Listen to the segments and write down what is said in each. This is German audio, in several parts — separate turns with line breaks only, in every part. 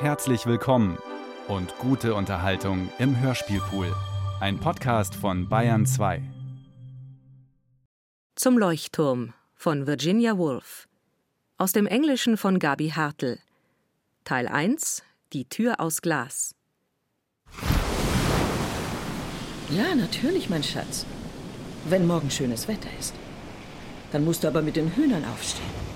Herzlich willkommen und gute Unterhaltung im Hörspielpool. Ein Podcast von Bayern 2.
Zum Leuchtturm von Virginia Woolf. Aus dem Englischen von Gabi Hartl. Teil 1 Die Tür aus Glas.
Ja, natürlich, mein Schatz. Wenn morgen schönes Wetter ist. Dann musst du aber mit den Hühnern aufstehen.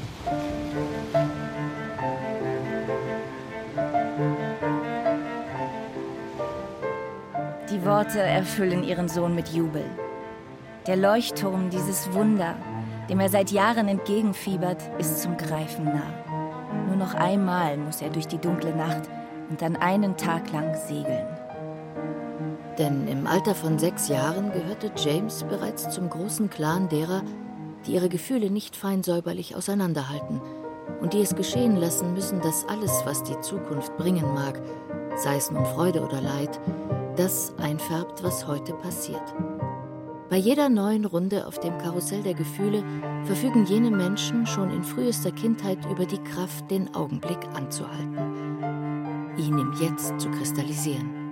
Die Worte erfüllen ihren Sohn mit Jubel. Der Leuchtturm, dieses Wunder, dem er seit Jahren entgegenfiebert, ist zum Greifen nah. Nur noch einmal muss er durch die dunkle Nacht und dann einen Tag lang segeln.
Denn im Alter von sechs Jahren gehörte James bereits zum großen Clan derer, die ihre Gefühle nicht fein säuberlich auseinanderhalten und die es geschehen lassen müssen, dass alles, was die Zukunft bringen mag, sei es nun Freude oder Leid, das einfärbt, was heute passiert. Bei jeder neuen Runde auf dem Karussell der Gefühle verfügen jene Menschen schon in frühester Kindheit über die Kraft, den Augenblick anzuhalten, ihn im Jetzt zu kristallisieren.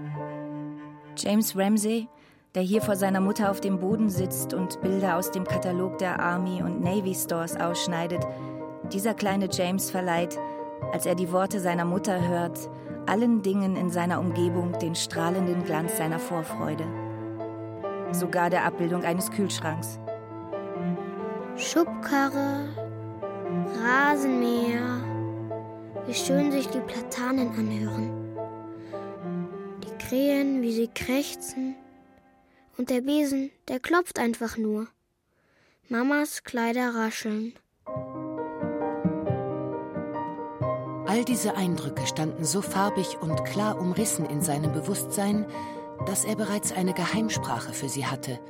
James Ramsey, der hier vor seiner Mutter auf dem Boden sitzt und Bilder aus dem Katalog der Army und Navy Stores ausschneidet, dieser kleine James verleiht, als er die Worte seiner Mutter hört, allen Dingen in seiner Umgebung den strahlenden Glanz seiner Vorfreude. Sogar der Abbildung eines Kühlschranks.
Schubkarre, Rasenmäher, wie schön sich die Platanen anhören. Die Krähen, wie sie krächzen. Und der Besen, der klopft einfach nur. Mamas Kleider rascheln.
All diese Eindrücke standen so farbig und klar umrissen in seinem Bewusstsein, dass er bereits eine Geheimsprache für sie hatte.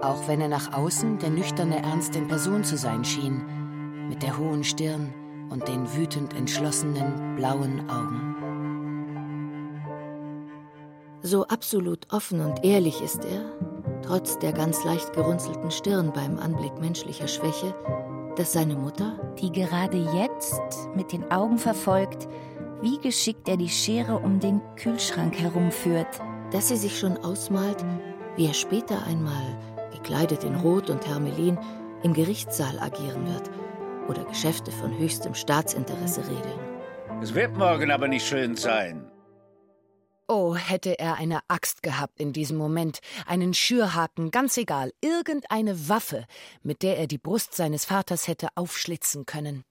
Auch wenn er nach außen der nüchterne Ernst in Person zu sein schien, mit der hohen Stirn und den wütend entschlossenen blauen Augen. So absolut offen und ehrlich ist er, trotz der ganz leicht gerunzelten Stirn beim Anblick menschlicher Schwäche, dass seine Mutter,
die gerade jetzt mit den Augen verfolgt, wie geschickt er die Schere um den Kühlschrank herumführt,
dass sie sich schon ausmalt, wie er später einmal, gekleidet in Rot und Hermelin, im Gerichtssaal agieren wird oder Geschäfte von höchstem Staatsinteresse regeln.
Es wird morgen aber nicht schön sein.
Oh, hätte er eine Axt gehabt in diesem Moment, einen Schürhaken, ganz egal, irgendeine Waffe, mit der er die Brust seines Vaters hätte aufschlitzen können.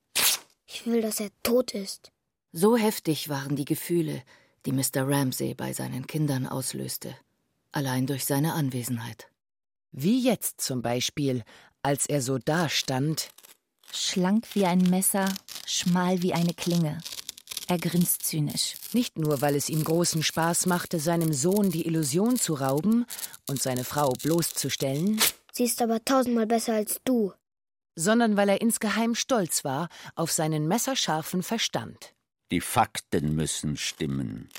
Ich will, dass er tot ist.
So heftig waren die Gefühle, die Mr. Ramsay bei seinen Kindern auslöste, allein durch seine Anwesenheit. Wie jetzt zum Beispiel, als er so dastand.
Schlank wie ein Messer, schmal wie eine Klinge. Er grinst zynisch.
Nicht nur, weil es ihm großen Spaß machte, seinem Sohn die Illusion zu rauben und seine Frau bloßzustellen.
Sie ist aber tausendmal besser als du.
Sondern weil er insgeheim stolz war auf seinen messerscharfen Verstand.
Die Fakten müssen stimmen.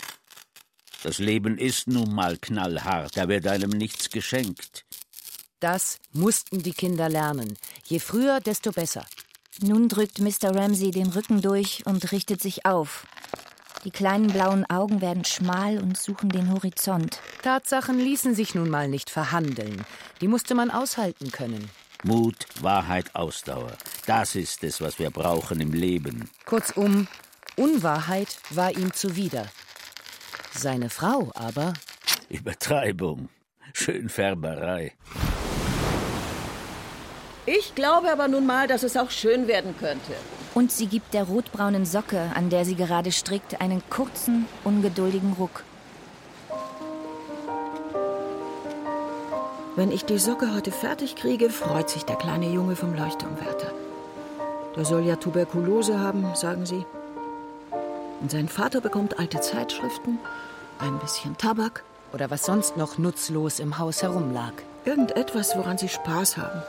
Das Leben ist nun mal knallhart, da wird einem nichts geschenkt.
Das mussten die Kinder lernen. Je früher, desto besser.
Nun drückt Mr. Ramsey den Rücken durch und richtet sich auf. Die kleinen blauen Augen werden schmal und suchen den Horizont.
Tatsachen ließen sich nun mal nicht verhandeln. Die musste man aushalten können.
Mut, Wahrheit, Ausdauer. Das ist es, was wir brauchen im Leben.
Kurzum, Unwahrheit war ihm zuwider. Seine Frau aber.
Übertreibung. Schönfärberei.
Ich glaube aber nun mal, dass es auch schön werden könnte.
Und sie gibt der rotbraunen Socke, an der sie gerade strickt, einen kurzen, ungeduldigen Ruck.
Wenn ich die Socke heute fertig kriege, freut sich der kleine Junge vom Leuchtturmwärter. Der soll ja Tuberkulose haben, sagen sie. Und sein Vater bekommt alte Zeitschriften, ein bisschen Tabak.
Oder was sonst noch nutzlos im Haus herumlag.
Irgendetwas, woran sie Spaß haben.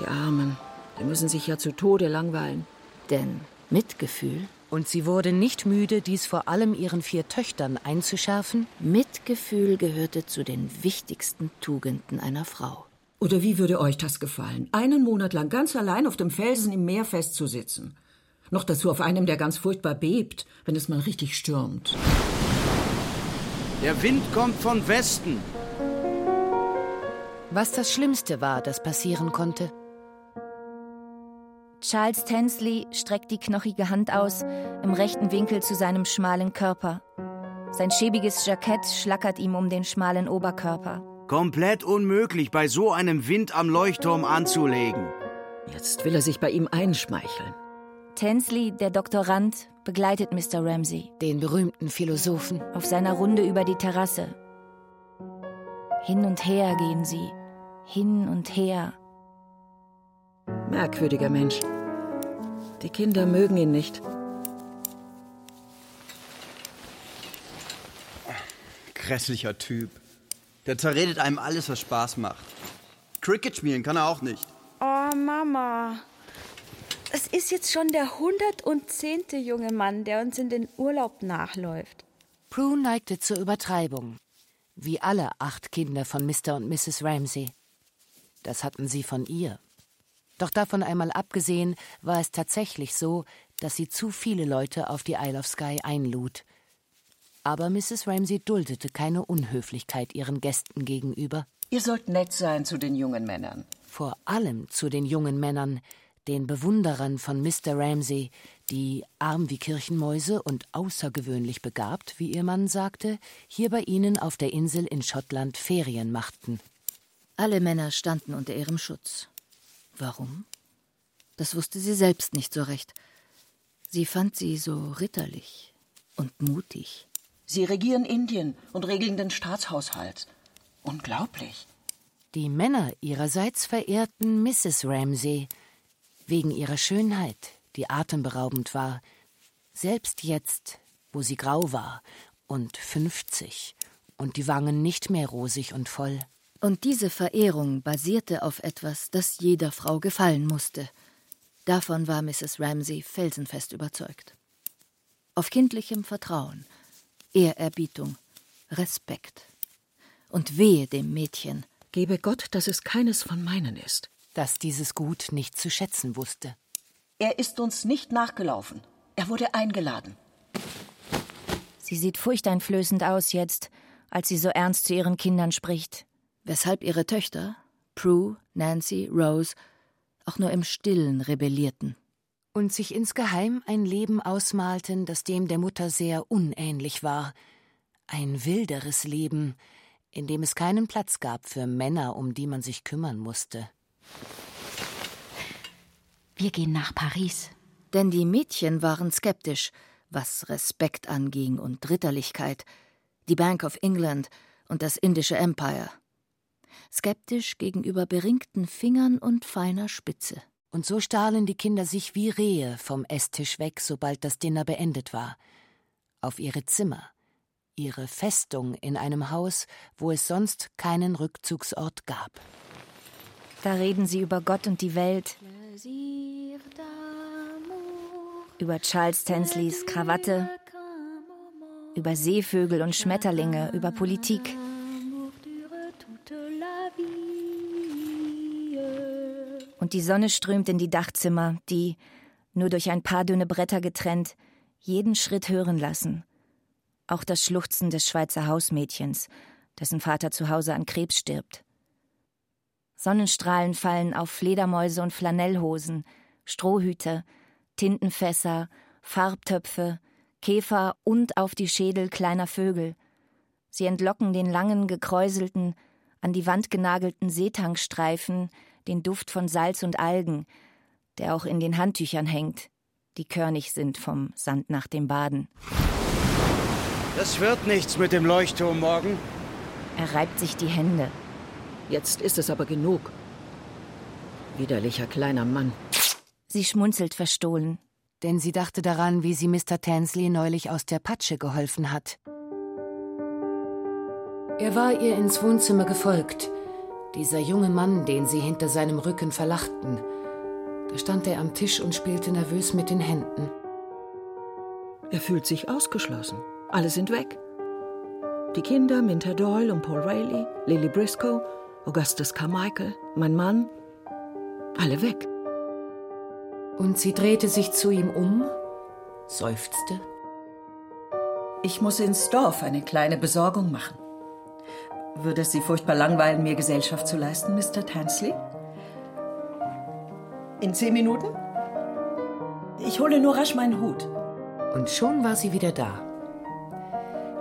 Die Armen, die müssen sich ja zu Tode langweilen.
Denn Mitgefühl. Und sie wurde nicht müde, dies vor allem ihren vier Töchtern einzuschärfen. Mitgefühl gehörte zu den wichtigsten Tugenden einer Frau.
Oder wie würde euch das gefallen, einen Monat lang ganz allein auf dem Felsen im Meer festzusitzen? Noch dazu auf einem, der ganz furchtbar bebt, wenn es mal richtig stürmt.
Der Wind kommt von Westen.
Was das Schlimmste war, das passieren konnte.
Charles Tansley streckt die knochige Hand aus, im rechten Winkel zu seinem schmalen Körper. Sein schäbiges Jackett schlackert ihm um den schmalen Oberkörper.
Komplett unmöglich, bei so einem Wind am Leuchtturm anzulegen.
Jetzt will er sich bei ihm einschmeicheln.
Tansley, der Doktorand, begleitet Mr. Ramsey.
Den berühmten Philosophen.
Auf seiner Runde über die Terrasse. Hin und her gehen sie. Hin und her.
Merkwürdiger Mensch. Die Kinder mögen ihn nicht.
Grässlicher Typ. Der zerredet einem alles, was Spaß macht. Cricket spielen kann er auch nicht.
Oh, Mama. Es ist jetzt schon der 110. junge Mann, der uns in den Urlaub nachläuft.
Prue neigte zur Übertreibung. Wie alle acht Kinder von Mr. und Mrs. Ramsey. Das hatten sie von ihr. Doch davon einmal abgesehen, war es tatsächlich so, dass sie zu viele Leute auf die Isle of Skye einlud. Aber Mrs. Ramsey duldete keine Unhöflichkeit ihren Gästen gegenüber.
Ihr sollt nett sein zu den jungen Männern.
Vor allem zu den jungen Männern, den Bewunderern von Mr. Ramsey, die, arm wie Kirchenmäuse und außergewöhnlich begabt, wie ihr Mann sagte, hier bei ihnen auf der Insel in Schottland Ferien machten. Alle Männer standen unter ihrem Schutz. Warum? Das wusste sie selbst nicht so recht. Sie fand sie so ritterlich und mutig.
Sie regieren Indien und regeln den Staatshaushalt. Unglaublich.
Die Männer ihrerseits verehrten Mrs. Ramsey wegen ihrer Schönheit, die atemberaubend war, selbst jetzt, wo sie grau war und fünfzig und die Wangen nicht mehr rosig und voll. Und diese Verehrung basierte auf etwas, das jeder Frau gefallen musste. Davon war Mrs. Ramsey felsenfest überzeugt. Auf kindlichem Vertrauen, Ehrerbietung, Respekt. Und wehe dem Mädchen.
Gebe Gott, dass es keines von meinen ist.
Das dieses Gut nicht zu schätzen wusste.
Er ist uns nicht nachgelaufen. Er wurde eingeladen.
Sie sieht furchteinflößend aus jetzt, als sie so ernst zu ihren Kindern spricht.
Weshalb ihre Töchter, Prue, Nancy, Rose, auch nur im Stillen rebellierten und sich insgeheim ein Leben ausmalten, das dem der Mutter sehr unähnlich war, ein wilderes Leben, in dem es keinen Platz gab für Männer, um die man sich kümmern musste.
Wir gehen nach Paris.
Denn die Mädchen waren skeptisch, was Respekt anging und Ritterlichkeit, die Bank of England und das indische Empire. Skeptisch gegenüber beringten Fingern und feiner Spitze. Und so stahlen die Kinder sich wie Rehe vom Esstisch weg, sobald das Dinner beendet war. Auf ihre Zimmer, ihre Festung in einem Haus, wo es sonst keinen Rückzugsort gab.
Da reden sie über Gott und die Welt, über Charles Tansleys Krawatte, über Seevögel und Schmetterlinge, über Politik. Und die Sonne strömt in die Dachzimmer, die, nur durch ein paar dünne Bretter getrennt, jeden Schritt hören lassen. Auch das Schluchzen des Schweizer Hausmädchens, dessen Vater zu Hause an Krebs stirbt. Sonnenstrahlen fallen auf Fledermäuse und Flanellhosen, Strohhüte, Tintenfässer, Farbtöpfe, Käfer und auf die Schädel kleiner Vögel. Sie entlocken den langen, gekräuselten, an die Wand genagelten Seetankstreifen den Duft von Salz und Algen, der auch in den Handtüchern hängt, die körnig sind vom Sand nach dem Baden.
Das wird nichts mit dem Leuchtturm morgen.
Er reibt sich die Hände.
Jetzt ist es aber genug. Widerlicher kleiner Mann.
Sie schmunzelt verstohlen.
Denn sie dachte daran, wie sie Mr. Tansley neulich aus der Patsche geholfen hat. Er war ihr ins Wohnzimmer gefolgt, dieser junge Mann, den sie hinter seinem Rücken verlachten. Da stand er am Tisch und spielte nervös mit den Händen.
Er fühlt sich ausgeschlossen. Alle sind weg. Die Kinder, Minter Doyle und Paul Rayleigh, Lily Briscoe, Augustus Carmichael, mein Mann, alle weg.
Und sie drehte sich zu ihm um, seufzte.
Ich muss ins Dorf eine kleine Besorgung machen. Würde es Sie furchtbar langweilen, mir Gesellschaft zu leisten, Mr. Tansley? In zehn Minuten? Ich hole nur rasch meinen Hut.
Und schon war sie wieder da.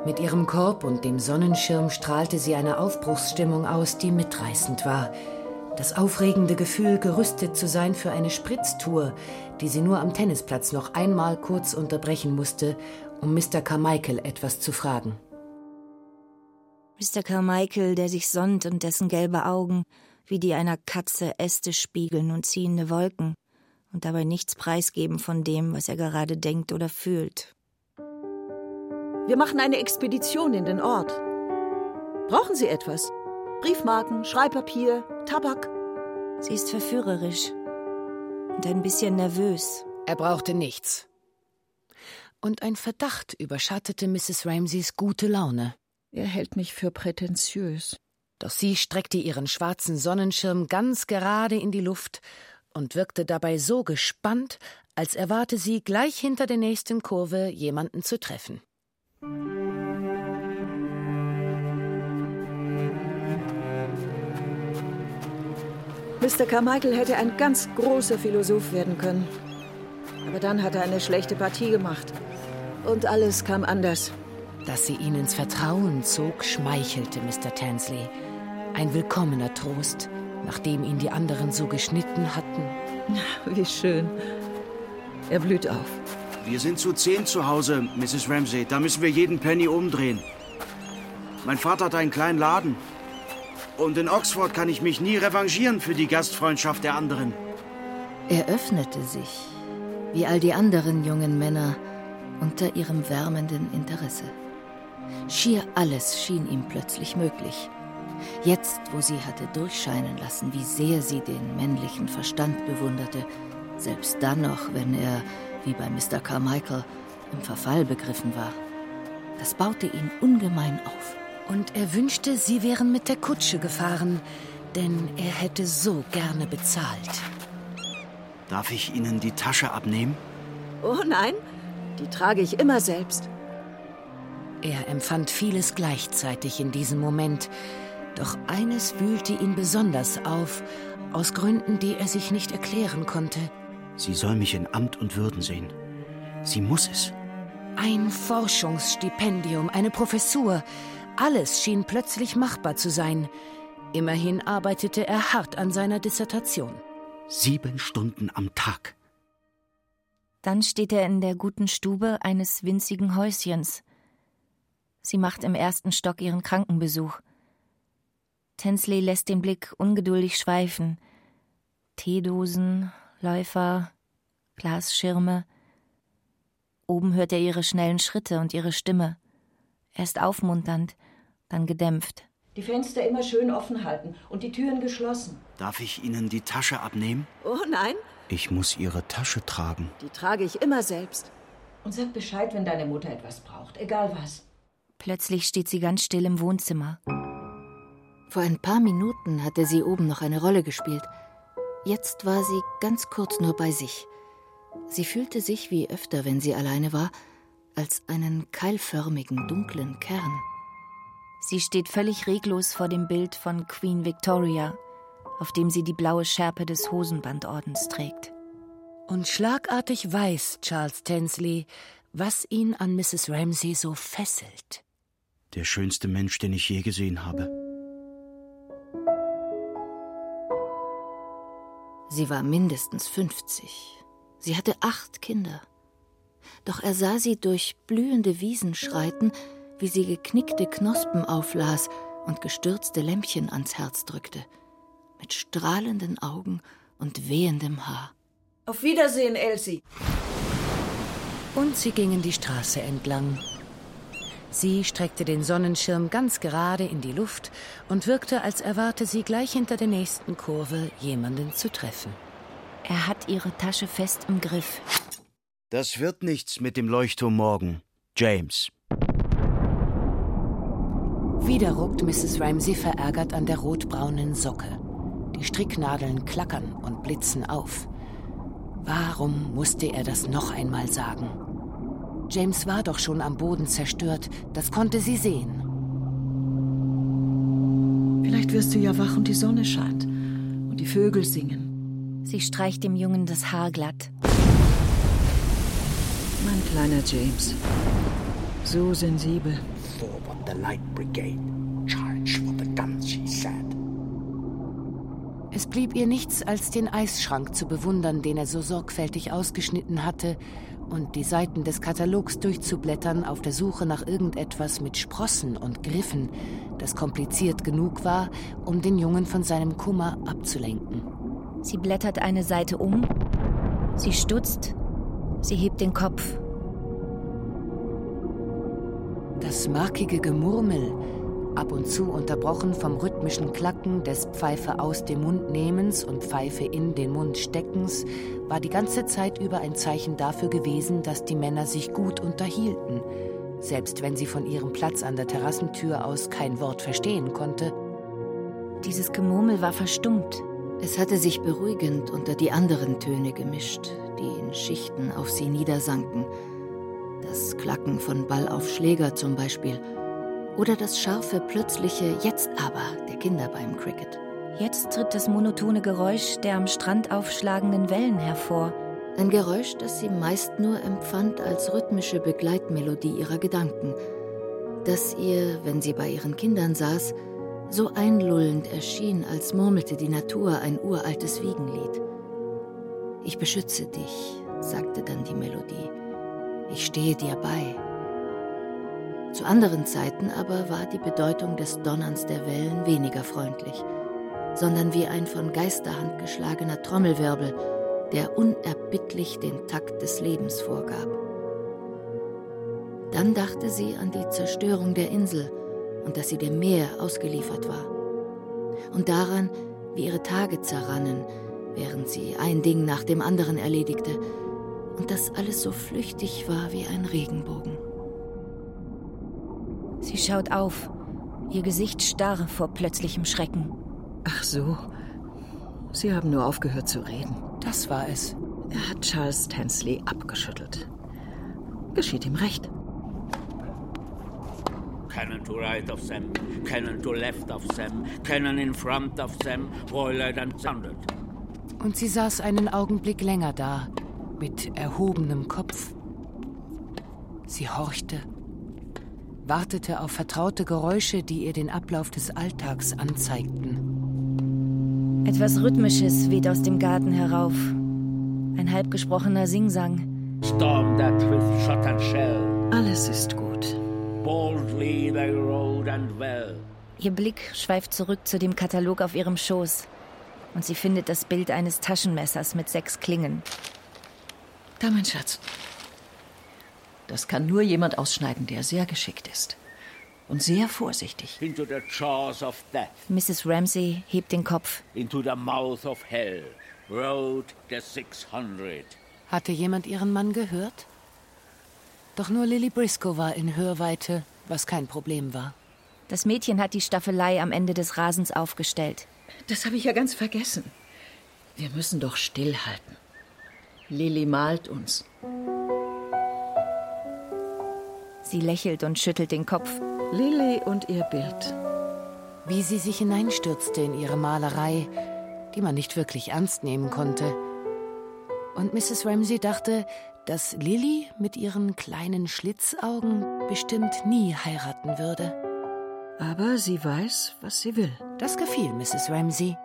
Mit ihrem Korb und dem Sonnenschirm strahlte sie eine Aufbruchsstimmung aus, die mitreißend war. Das aufregende Gefühl, gerüstet zu sein für eine Spritztour, die sie nur am Tennisplatz noch einmal kurz unterbrechen musste, um Mr. Carmichael etwas zu fragen.
Mr. Carmichael, der sich sonnt und dessen gelbe Augen wie die einer Katze Äste spiegeln und ziehende Wolken und dabei nichts preisgeben von dem, was er gerade denkt oder fühlt.
Wir machen eine Expedition in den Ort. Brauchen Sie etwas? Briefmarken, Schreibpapier, Tabak?
Sie ist verführerisch und ein bisschen nervös.
Er brauchte nichts. Und ein Verdacht überschattete Mrs. Ramseys gute Laune.
Er hält mich für prätentiös.
Doch sie streckte ihren schwarzen Sonnenschirm ganz gerade in die Luft und wirkte dabei so gespannt, als erwarte sie gleich hinter der nächsten Kurve jemanden zu treffen.
Mr. Carmichael hätte ein ganz großer Philosoph werden können. Aber dann hat er eine schlechte Partie gemacht. Und alles kam anders.
Dass sie ihn ins Vertrauen zog, schmeichelte Mr. Tansley. Ein willkommener Trost, nachdem ihn die anderen so geschnitten hatten.
Wie schön. Er blüht auf.
Wir sind zu zehn zu Hause, Mrs. Ramsey. Da müssen wir jeden Penny umdrehen. Mein Vater hat einen kleinen Laden. Und in Oxford kann ich mich nie revanchieren für die Gastfreundschaft der anderen.
Er öffnete sich, wie all die anderen jungen Männer, unter ihrem wärmenden Interesse. Schier alles schien ihm plötzlich möglich. Jetzt, wo sie hatte durchscheinen lassen, wie sehr sie den männlichen Verstand bewunderte, selbst dann noch, wenn er, wie bei Mr. Carmichael, im Verfall begriffen war. Das baute ihn ungemein auf.
Und er wünschte, sie wären mit der Kutsche gefahren, denn er hätte so gerne bezahlt.
Darf ich Ihnen die Tasche abnehmen?
Oh nein, die trage ich immer selbst.
Er empfand vieles gleichzeitig in diesem Moment, doch eines wühlte ihn besonders auf, aus Gründen, die er sich nicht erklären konnte.
Sie soll mich in Amt und Würden sehen. Sie muss es.
Ein Forschungsstipendium, eine Professur. Alles schien plötzlich machbar zu sein. Immerhin arbeitete er hart an seiner Dissertation.
Sieben Stunden am Tag.
Dann steht er in der guten Stube eines winzigen Häuschens. Sie macht im ersten Stock ihren Krankenbesuch. Tensley lässt den Blick ungeduldig schweifen. Teedosen, Läufer, Glasschirme. Oben hört er ihre schnellen Schritte und ihre Stimme. Erst aufmunternd, dann gedämpft.
Die Fenster immer schön offen halten und die Türen geschlossen.
Darf ich Ihnen die Tasche abnehmen?
Oh nein,
Ich muss Ihre Tasche tragen.
die trage ich immer selbst. Und sag Bescheid, wenn deine Mutter etwas braucht, egal was.
Plötzlich steht sie ganz still im Wohnzimmer.
Vor ein paar Minuten hatte sie oben noch eine Rolle gespielt. Jetzt war sie ganz kurz nur bei sich. Sie fühlte sich, wie öfter, wenn sie alleine war, als einen keilförmigen, dunklen Kern.
Sie steht völlig reglos vor dem Bild von Queen Victoria, auf dem sie die blaue Schärpe des Hosenbandordens trägt.
Und schlagartig weiß Charles Tansley, was ihn an Mrs. Ramsey so fesselt.
Der schönste Mensch, den ich je gesehen habe.
Sie war mindestens 50. Sie hatte acht Kinder. Doch er sah sie durch blühende Wiesen schreiten, wie sie geknickte Knospen auflas und gestürzte Lämpchen ans Herz drückte, mit strahlenden Augen und wehendem Haar.
Auf Wiedersehen, Elsie.
Und sie gingen die Straße entlang. Sie streckte den Sonnenschirm ganz gerade in die Luft und wirkte, als erwarte sie gleich hinter der nächsten Kurve jemanden zu treffen.
Er hat ihre Tasche fest im Griff.
Das wird nichts mit dem Leuchtturm morgen, James.
Wieder ruckt Mrs. Ramsey verärgert an der rotbraunen Socke. Die Stricknadeln klackern und blitzen auf. Warum musste er das noch einmal sagen? James war doch schon am Boden zerstört, das konnte sie sehen.
Vielleicht wirst du ja wach und die Sonne scheint und die Vögel singen.
Sie streicht dem Jungen das Haar glatt.
Mein kleiner James. So sensibel.
Forward the Light Brigade. Charge for the guns, she said.
Es blieb ihr nichts, als den Eisschrank zu bewundern, den er so sorgfältig ausgeschnitten hatte, und die Seiten des Katalogs durchzublättern auf der Suche nach irgendetwas mit Sprossen und Griffen, das kompliziert genug war, um den Jungen von seinem Kummer abzulenken.
Sie blättert eine Seite um, sie stutzt, sie hebt den Kopf.
Das markige Gemurmel, ab und zu unterbrochen vom rhythmischen Klacken des Pfeife aus dem Mund nehmens und Pfeife in den Mund steckens, war die ganze Zeit über ein Zeichen dafür gewesen, dass die Männer sich gut unterhielten, selbst wenn sie von ihrem Platz an der Terrassentür aus kein Wort verstehen konnte.
Dieses Gemurmel war verstummt.
Es hatte sich beruhigend unter die anderen Töne gemischt, die in Schichten auf sie niedersanken. Das Klacken von Ballaufschläger zum Beispiel – oder das scharfe, plötzliche Jetzt aber der Kinder beim Cricket.
Jetzt tritt das monotone Geräusch der am Strand aufschlagenden Wellen hervor.
Ein Geräusch, das sie meist nur empfand als rhythmische Begleitmelodie ihrer Gedanken, das ihr, wenn sie bei ihren Kindern saß, so einlullend erschien, als murmelte die Natur ein uraltes Wiegenlied. Ich beschütze dich, sagte dann die Melodie. Ich stehe dir bei. Zu anderen Zeiten aber war die Bedeutung des Donnerns der Wellen weniger freundlich, sondern wie ein von Geisterhand geschlagener Trommelwirbel, der unerbittlich den Takt des Lebens vorgab. Dann dachte sie an die Zerstörung der Insel und dass sie dem Meer ausgeliefert war. Und daran, wie ihre Tage zerrannen, während sie ein Ding nach dem anderen erledigte, und dass alles so flüchtig war wie ein Regenbogen.
Sie schaut auf, ihr Gesicht starr vor plötzlichem Schrecken.
Ach so. Sie haben nur aufgehört zu reden.
Das war es.
Er hat Charles Tansley abgeschüttelt. Geschieht ihm recht.
Cannon to right of them, cannon to left of them, cannon in front of them, rolled and sounded.
Und sie saß einen Augenblick länger da, mit erhobenem Kopf. Sie horchte wartete auf vertraute Geräusche, die ihr den Ablauf des Alltags anzeigten.
Etwas Rhythmisches weht aus dem Garten herauf. Ein halbgesprochener Singsang.
Storm that with shot and shell.
Alles ist gut.
Boldly they rode and well.
Ihr Blick schweift zurück zu dem Katalog auf ihrem Schoß. Und sie findet das Bild eines Taschenmessers mit sechs Klingen.
Da, mein Schatz. Das kann nur jemand ausschneiden, der sehr geschickt ist. Und sehr vorsichtig.
Into the jaws of death.
Mrs. Ramsey hebt den Kopf.
Into the mouth of hell. Road the 600.
Hatte jemand ihren Mann gehört? Doch nur Lily Briscoe war in Hörweite, was kein Problem war.
Das Mädchen hat die Staffelei am Ende des Rasens aufgestellt.
Das habe ich ja ganz vergessen. Wir müssen doch stillhalten. Lily malt uns.
Sie lächelt und schüttelt den Kopf.
Lily und ihr Bild.
Wie sie sich hineinstürzte in ihre Malerei, die man nicht wirklich ernst nehmen konnte. Und Mrs. Ramsey dachte, dass Lily mit ihren kleinen Schlitzaugen bestimmt nie heiraten würde.
Aber sie weiß, was sie will.
Das gefiel Mrs. Ramsey.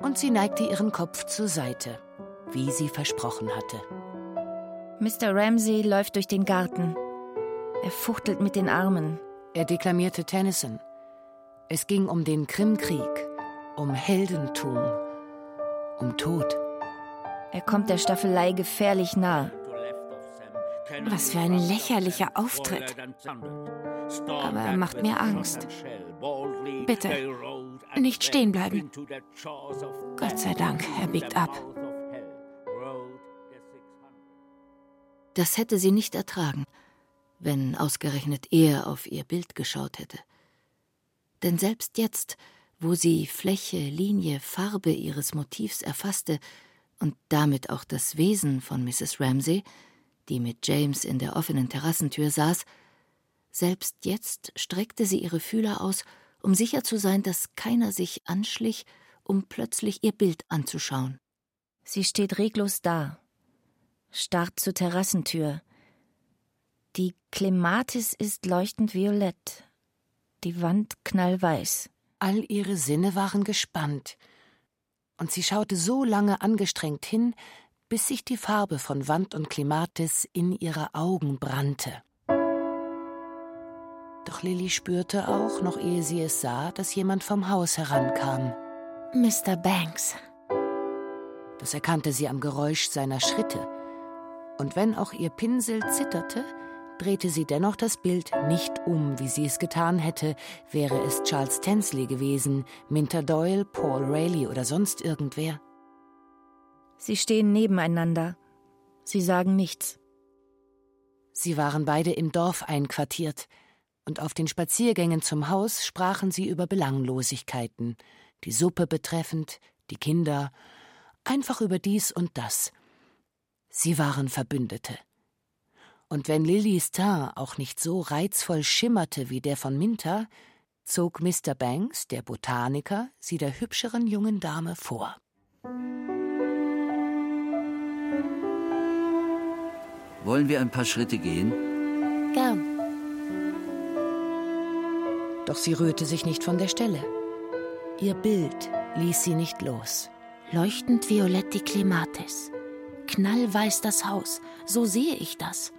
Und sie neigte ihren Kopf zur Seite, wie sie versprochen hatte.
Mr. Ramsey läuft durch den Garten. Er fuchtelt mit den Armen.
Er deklamierte Tennyson. Es ging um den Krimkrieg, um Heldentum, um Tod.
Er kommt der Staffelei gefährlich nah.
Was für ein lächerlicher Auftritt. Aber er macht mir Angst. Bitte, nicht stehen bleiben. Gott sei Dank, er biegt ab.
Das hätte sie nicht ertragen wenn ausgerechnet er auf ihr Bild geschaut hätte. Denn selbst jetzt, wo sie Fläche, Linie, Farbe ihres Motivs erfasste, und damit auch das Wesen von Mrs. Ramsay, die mit James in der offenen Terrassentür saß, selbst jetzt streckte sie ihre Fühler aus, um sicher zu sein, dass keiner sich anschlich, um plötzlich ihr Bild anzuschauen.
Sie steht reglos da, starrt zur Terrassentür. Die Klematis ist leuchtend violett, die Wand knallweiß.
All ihre Sinne waren gespannt, und sie schaute so lange angestrengt hin, bis sich die Farbe von Wand und Klematis in ihre Augen brannte. Doch Lilly spürte auch, noch ehe sie es sah, dass jemand vom Haus herankam.
Mr. Banks.
Das erkannte sie am Geräusch seiner Schritte. Und wenn auch ihr Pinsel zitterte, drehte sie dennoch das Bild nicht um, wie sie es getan hätte, wäre es Charles Tansley gewesen, Minter Doyle, Paul Rayleigh oder sonst irgendwer.
Sie stehen nebeneinander. Sie sagen nichts.
Sie waren beide im Dorf einquartiert, und auf den Spaziergängen zum Haus sprachen sie über Belanglosigkeiten, die Suppe betreffend, die Kinder, einfach über dies und das. Sie waren Verbündete. Und wenn Lillys Teint auch nicht so reizvoll schimmerte wie der von Minter, zog Mr. Banks, der Botaniker, sie der hübscheren jungen Dame vor.
Wollen wir ein paar Schritte gehen?
Gern.
Doch sie rührte sich nicht von der Stelle. Ihr Bild ließ sie nicht los.
Leuchtend violett die Klematis. Knallweiß das Haus. So sehe ich das.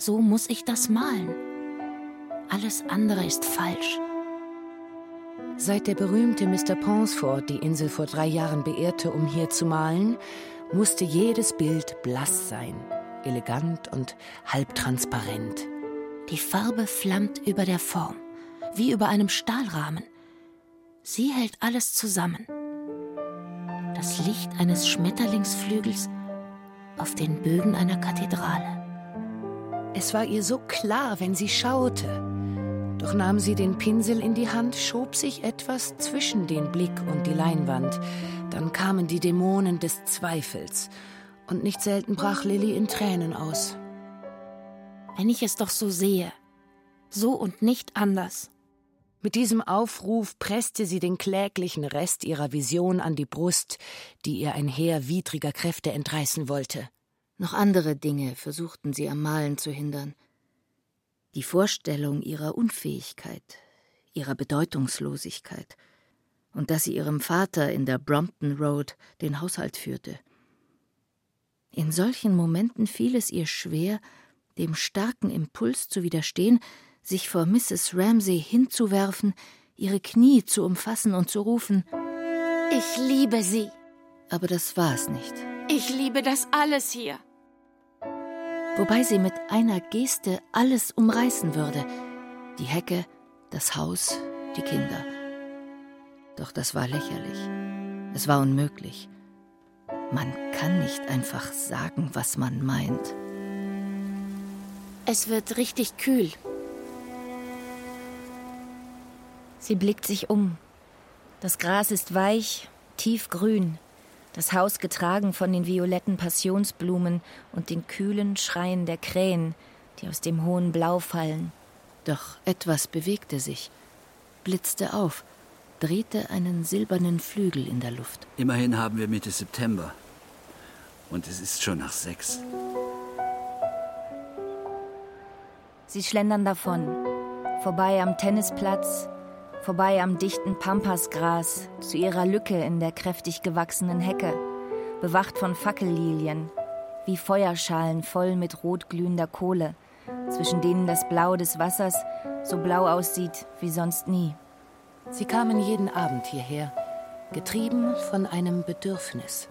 So muss ich das malen. Alles andere ist falsch.
Seit der berühmte Mr. Pansford die Insel vor drei Jahren beehrte, um hier zu malen, musste jedes Bild blass sein, elegant und halbtransparent.
Die Farbe flammt über der Form, wie über einem Stahlrahmen. Sie hält alles zusammen. Das Licht eines Schmetterlingsflügels auf den Bögen einer Kathedrale.
Es war ihr so klar, wenn sie schaute. Doch nahm sie den Pinsel in die Hand, schob sich etwas zwischen den Blick und die Leinwand. Dann kamen die Dämonen des Zweifels. Und nicht selten brach Lilly in Tränen aus.
Wenn ich es doch so sehe. So und nicht anders.
Mit diesem Aufruf presste sie den kläglichen Rest ihrer Vision an die Brust, die ihr ein Heer widriger Kräfte entreißen wollte.
Noch andere Dinge versuchten sie am Malen zu hindern. Die Vorstellung ihrer Unfähigkeit, ihrer Bedeutungslosigkeit und dass sie ihrem Vater in der Brompton Road den Haushalt führte. In solchen Momenten fiel es ihr schwer, dem starken Impuls zu widerstehen, sich vor Mrs. Ramsay hinzuwerfen, ihre Knie zu umfassen und zu rufen
Ich liebe sie.
Aber das war es nicht.
Ich liebe das alles hier
wobei sie mit einer Geste alles umreißen würde die Hecke, das Haus, die Kinder. Doch das war lächerlich. Es war unmöglich. Man kann nicht einfach sagen, was man meint.
Es wird richtig kühl.
Sie blickt sich um. Das Gras ist weich, tiefgrün das Haus getragen von den violetten Passionsblumen und den kühlen Schreien der Krähen, die aus dem hohen Blau fallen.
Doch etwas bewegte sich, blitzte auf, drehte einen silbernen Flügel in der Luft.
Immerhin haben wir Mitte September. Und es ist schon nach sechs.
Sie schlendern davon, vorbei am Tennisplatz, vorbei am dichten Pampasgras zu ihrer Lücke in der kräftig gewachsenen Hecke, bewacht von Fackellilien, wie Feuerschalen voll mit rotglühender Kohle, zwischen denen das Blau des Wassers so blau aussieht wie sonst nie.
Sie kamen jeden Abend hierher, getrieben von einem Bedürfnis.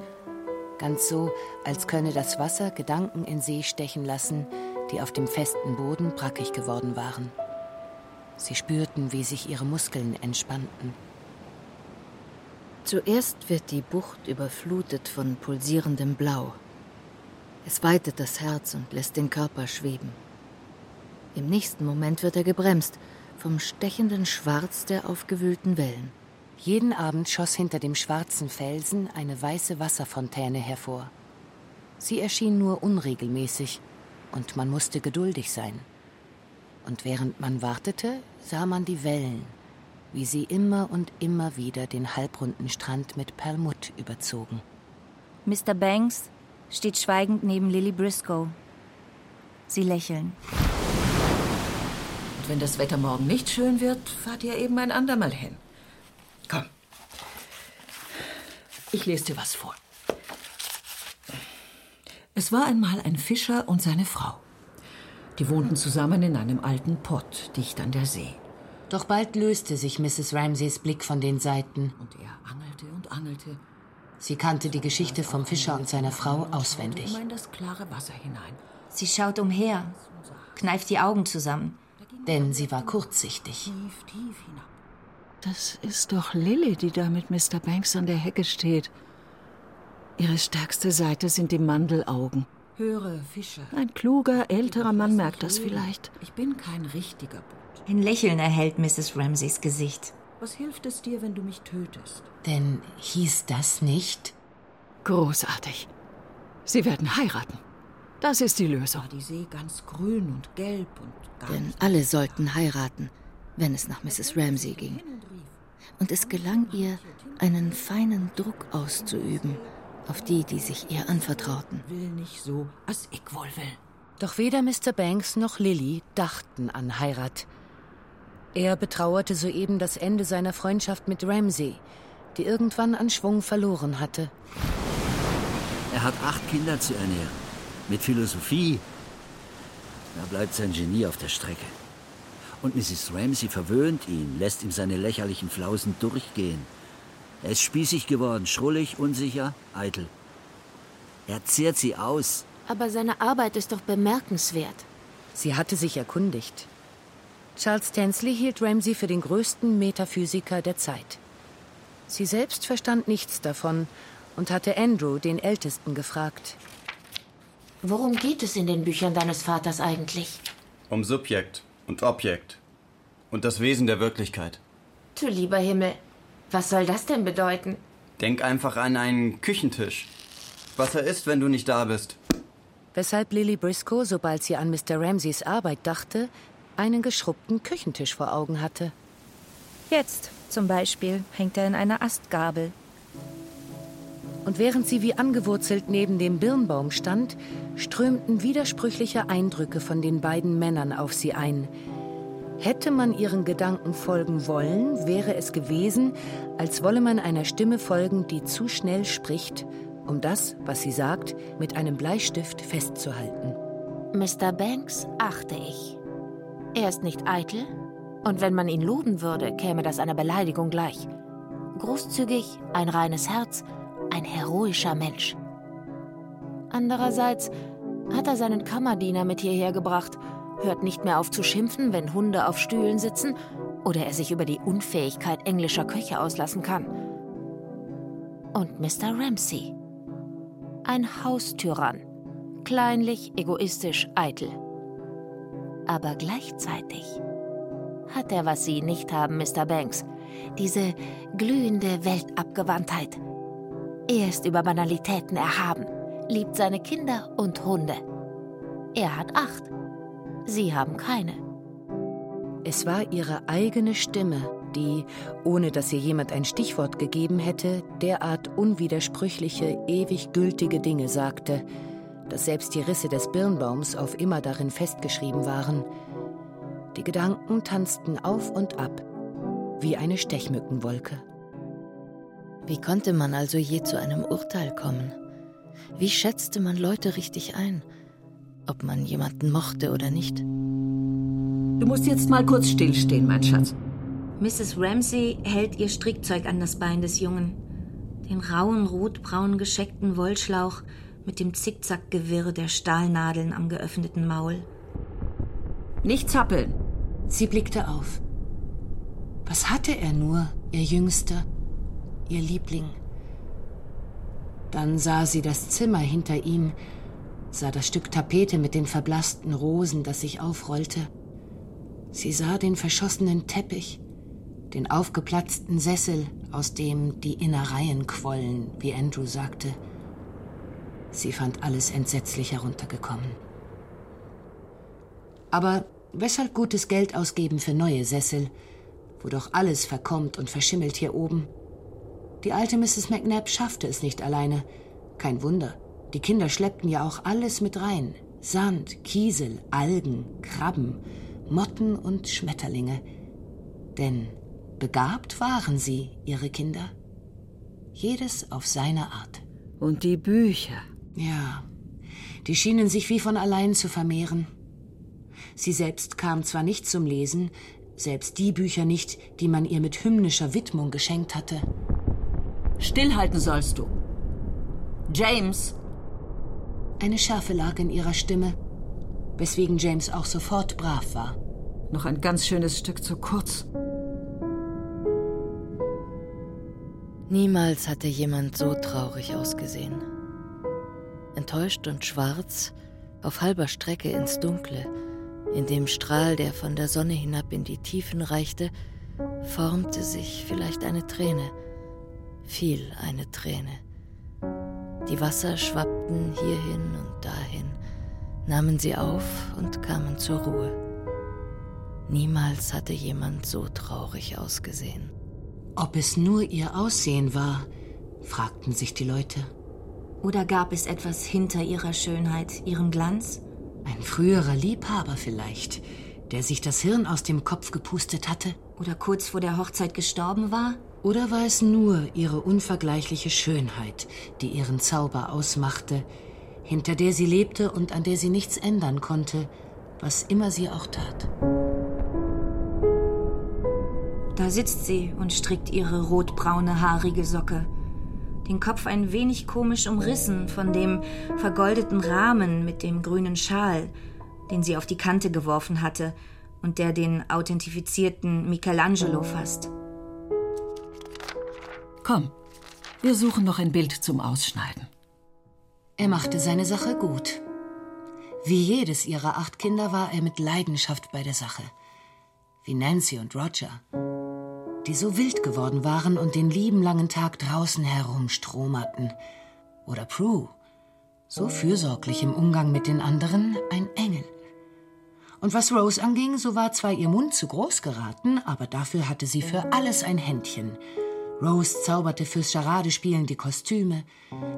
Ganz so, als könne das Wasser Gedanken in See stechen lassen, die auf dem festen Boden brackig geworden waren. Sie spürten, wie sich ihre Muskeln entspannten.
Zuerst wird die Bucht überflutet von pulsierendem Blau. Es weitet das Herz und lässt den Körper schweben. Im nächsten Moment wird er gebremst vom stechenden Schwarz der aufgewühlten Wellen.
Jeden Abend schoss hinter dem schwarzen Felsen eine weiße Wasserfontäne hervor. Sie erschien nur unregelmäßig, und man musste geduldig sein. Und während man wartete, sah man die Wellen, wie sie immer und immer wieder den halbrunden Strand mit Perlmutt überzogen.
Mr. Banks steht schweigend neben Lily Briscoe. Sie lächeln.
Und wenn das Wetter morgen nicht schön wird, fahrt ihr eben ein andermal hin. Komm. Ich lese dir was vor. Es war einmal ein Fischer und seine Frau. Die wohnten zusammen in einem alten Pott, dicht an der See.
Doch bald löste sich Mrs. Ramsays Blick von den Seiten.
Und er angelte und angelte.
Sie kannte die Geschichte vom Fischer und seiner Frau auswendig.
Immer in das klare Wasser hinein.
Sie schaut umher, kneift die Augen zusammen.
Denn sie war kurzsichtig.
Tief, tief hinab. Das ist doch Lilly, die da mit Mr. Banks an der Hecke steht. Ihre stärkste Seite sind die Mandelaugen. Höre, Fischer. Ein kluger, älterer Mann merkt das vielleicht. Ich bin kein richtiger Boot.
Ein Lächeln erhellt Mrs. Ramsays Gesicht.
Was hilft es dir, wenn du mich tötest?
Denn hieß das nicht?
Großartig. Sie werden heiraten. Das ist die Lösung.
War
die See ganz grün und gelb und gar
Denn alle sollten heiraten, wenn es nach Mrs. Ramsay ging. Und es gelang ihr, einen feinen Druck auszuüben auf die, die sich ihr anvertrauten.
Will nicht so, als ich wohl will.
Doch weder Mr. Banks noch Lily dachten an Heirat. Er betrauerte soeben das Ende seiner Freundschaft mit Ramsay, die irgendwann an Schwung verloren hatte.
Er hat acht Kinder zu ernähren. Mit Philosophie. Da bleibt sein Genie auf der Strecke. Und Mrs. Ramsay verwöhnt ihn, lässt ihm seine lächerlichen Flausen durchgehen. Er ist spießig geworden, schrullig, unsicher, eitel. Er zehrt sie aus.
Aber seine Arbeit ist doch bemerkenswert.
Sie hatte sich erkundigt. Charles Tansley hielt Ramsay für den größten Metaphysiker der Zeit. Sie selbst verstand nichts davon und hatte Andrew, den Ältesten, gefragt.
Worum geht es in den Büchern deines Vaters eigentlich?
Um Subjekt und Objekt und das Wesen der Wirklichkeit.
Du lieber Himmel, was soll das denn bedeuten?
Denk einfach an einen Küchentisch. Was er ist, wenn du nicht da bist.
Weshalb Lily Briscoe, sobald sie an Mr. Ramsays Arbeit dachte, einen geschrubbten Küchentisch vor Augen hatte.
Jetzt zum Beispiel hängt er in einer Astgabel.
Und während sie wie angewurzelt neben dem Birnbaum stand, strömten widersprüchliche Eindrücke von den beiden Männern auf sie ein. Hätte man ihren Gedanken folgen wollen, wäre es gewesen, als wolle man einer Stimme folgen, die zu schnell spricht, um das, was sie sagt, mit einem Bleistift festzuhalten.
Mr. Banks achte ich. Er ist nicht eitel, und wenn man ihn loben würde, käme das einer Beleidigung gleich. Großzügig, ein reines Herz, ein heroischer Mensch. Andererseits hat er seinen Kammerdiener mit hierher gebracht, hört nicht mehr auf zu schimpfen, wenn Hunde auf Stühlen sitzen oder er sich über die Unfähigkeit englischer Köche auslassen kann. Und Mr. Ramsay. Ein Haustyrann. Kleinlich, egoistisch, eitel. Aber gleichzeitig hat er, was Sie nicht haben, Mr. Banks. Diese glühende Weltabgewandtheit. Er ist über Banalitäten erhaben, liebt seine Kinder und Hunde. Er hat acht. Sie haben keine.
Es war ihre eigene Stimme, die, ohne dass ihr jemand ein Stichwort gegeben hätte, derart unwidersprüchliche, ewig gültige Dinge sagte, dass selbst die Risse des Birnbaums auf immer darin festgeschrieben waren. Die Gedanken tanzten auf und ab, wie eine Stechmückenwolke.
Wie konnte man also je zu einem Urteil kommen? Wie schätzte man Leute richtig ein? Ob man jemanden mochte oder nicht?
Du musst jetzt mal kurz stillstehen, mein Schatz.
Mrs. Ramsay hält ihr Strickzeug an das Bein des Jungen. Den rauen, rotbraun gescheckten Wollschlauch mit dem Zickzackgewirr der Stahlnadeln am geöffneten Maul.
Nicht zappeln.
Sie blickte auf. Was hatte er nur, ihr Jüngster, ihr Liebling? Dann sah sie das Zimmer hinter ihm, sah das Stück Tapete mit den verblassten Rosen, das sich aufrollte. Sie sah den verschossenen Teppich, den aufgeplatzten Sessel aus dem die Innereien quollen, wie Andrew sagte. Sie fand alles entsetzlich heruntergekommen. Aber weshalb gutes Geld ausgeben für neue Sessel, wo doch alles verkommt und verschimmelt hier oben? Die alte Mrs. McNabb schaffte es nicht alleine. Kein Wunder. Die Kinder schleppten ja auch alles mit rein. Sand, Kiesel, Algen, Krabben, Motten und Schmetterlinge. Denn begabt waren sie, ihre Kinder. Jedes auf seine Art.
Und die Bücher.
Ja, die schienen sich wie von allein zu vermehren. Sie selbst kam zwar nicht zum Lesen, selbst die Bücher nicht, die man ihr mit hymnischer Widmung geschenkt hatte.
Stillhalten sollst du. James!
Eine Schärfe lag in ihrer Stimme, weswegen James auch sofort brav war.
Noch ein ganz schönes Stück zu kurz.
Niemals hatte jemand so traurig ausgesehen. Enttäuscht und schwarz, auf halber Strecke ins Dunkle, in dem Strahl, der von der Sonne hinab in die Tiefen reichte, formte sich vielleicht eine Träne, fiel eine Träne. Die Wasser schwappten hierhin und dahin, nahmen sie auf und kamen zur Ruhe. Niemals hatte jemand so traurig ausgesehen.
Ob es nur ihr Aussehen war, fragten sich die Leute.
Oder gab es etwas hinter ihrer Schönheit, ihrem Glanz?
Ein früherer Liebhaber vielleicht, der sich das Hirn aus dem Kopf gepustet hatte?
Oder kurz vor der Hochzeit gestorben war?
Oder war es nur ihre unvergleichliche Schönheit, die ihren Zauber ausmachte, hinter der sie lebte und an der sie nichts ändern konnte, was immer sie auch tat?
Da sitzt sie und strickt ihre rotbraune, haarige Socke. Den Kopf ein wenig komisch umrissen von dem vergoldeten Rahmen mit dem grünen Schal, den sie auf die Kante geworfen hatte und der den authentifizierten Michelangelo fasst.
Komm, wir suchen noch ein Bild zum Ausschneiden.
Er machte seine Sache gut. Wie jedes ihrer acht Kinder war er mit Leidenschaft bei der Sache. Wie Nancy und Roger die so wild geworden waren und den lieben langen Tag draußen herumstromerten. Oder Prue, so fürsorglich im Umgang mit den anderen, ein Engel. Und was Rose anging, so war zwar ihr Mund zu groß geraten, aber dafür hatte sie für alles ein Händchen. Rose zauberte fürs Charadespielen die Kostüme.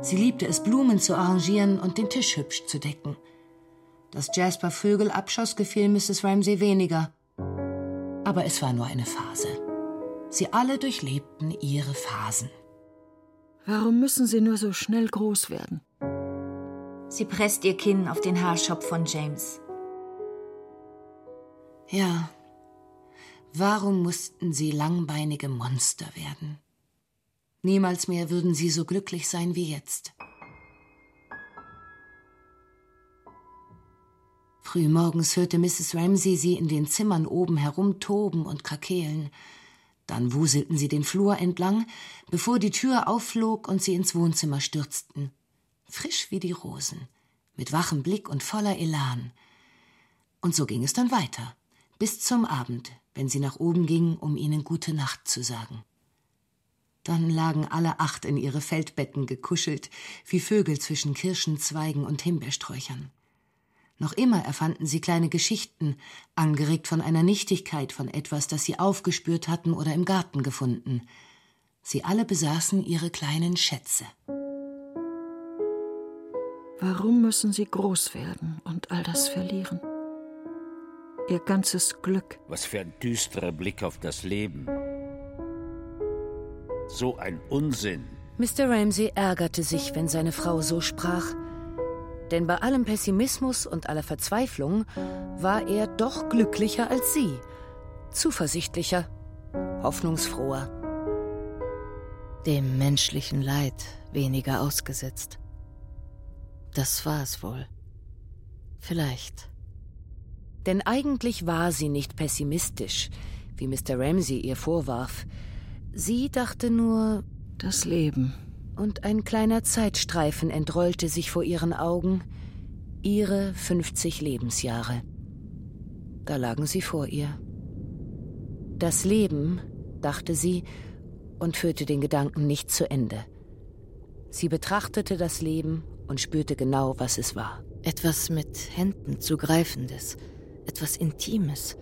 Sie liebte es, Blumen zu arrangieren und den Tisch hübsch zu decken. Dass Jasper Vögel abschoss, gefiel Mrs. Ramsay weniger. Aber es war nur eine Phase. Sie alle durchlebten ihre Phasen.
Warum müssen sie nur so schnell groß werden?
Sie presst ihr Kinn auf den Haarschopf von James.
Ja, warum mussten sie langbeinige Monster werden? Niemals mehr würden sie so glücklich sein wie jetzt. Frühmorgens hörte Mrs. Ramsey sie in den Zimmern oben herumtoben und krakeelen. Dann wuselten sie den Flur entlang, bevor die Tür aufflog und sie ins Wohnzimmer stürzten. Frisch wie die Rosen, mit wachem Blick und voller Elan. Und so ging es dann weiter, bis zum Abend, wenn sie nach oben gingen, um ihnen gute Nacht zu sagen. Dann lagen alle acht in ihre Feldbetten gekuschelt, wie Vögel zwischen Kirschenzweigen und Himbeersträuchern. Noch immer erfanden sie kleine Geschichten, angeregt von einer Nichtigkeit, von etwas, das sie aufgespürt hatten oder im Garten gefunden. Sie alle besaßen ihre kleinen Schätze.
Warum müssen sie groß werden und all das verlieren? Ihr ganzes Glück.
Was für ein düsterer Blick auf das Leben. So ein Unsinn.
Mr. Ramsay ärgerte sich, wenn seine Frau so sprach denn bei allem Pessimismus und aller Verzweiflung war er doch glücklicher als sie, zuversichtlicher, hoffnungsfroher, dem menschlichen Leid weniger ausgesetzt. Das war es wohl. Vielleicht. Denn eigentlich war sie nicht pessimistisch, wie Mr. Ramsey ihr vorwarf. Sie dachte nur,
das Leben
und ein kleiner Zeitstreifen entrollte sich vor ihren Augen, ihre 50 Lebensjahre. Da lagen sie vor ihr. Das Leben, dachte sie, und führte den Gedanken nicht zu Ende. Sie betrachtete das Leben und spürte genau, was es war.
Etwas mit Händen zu greifendes, etwas Intimes,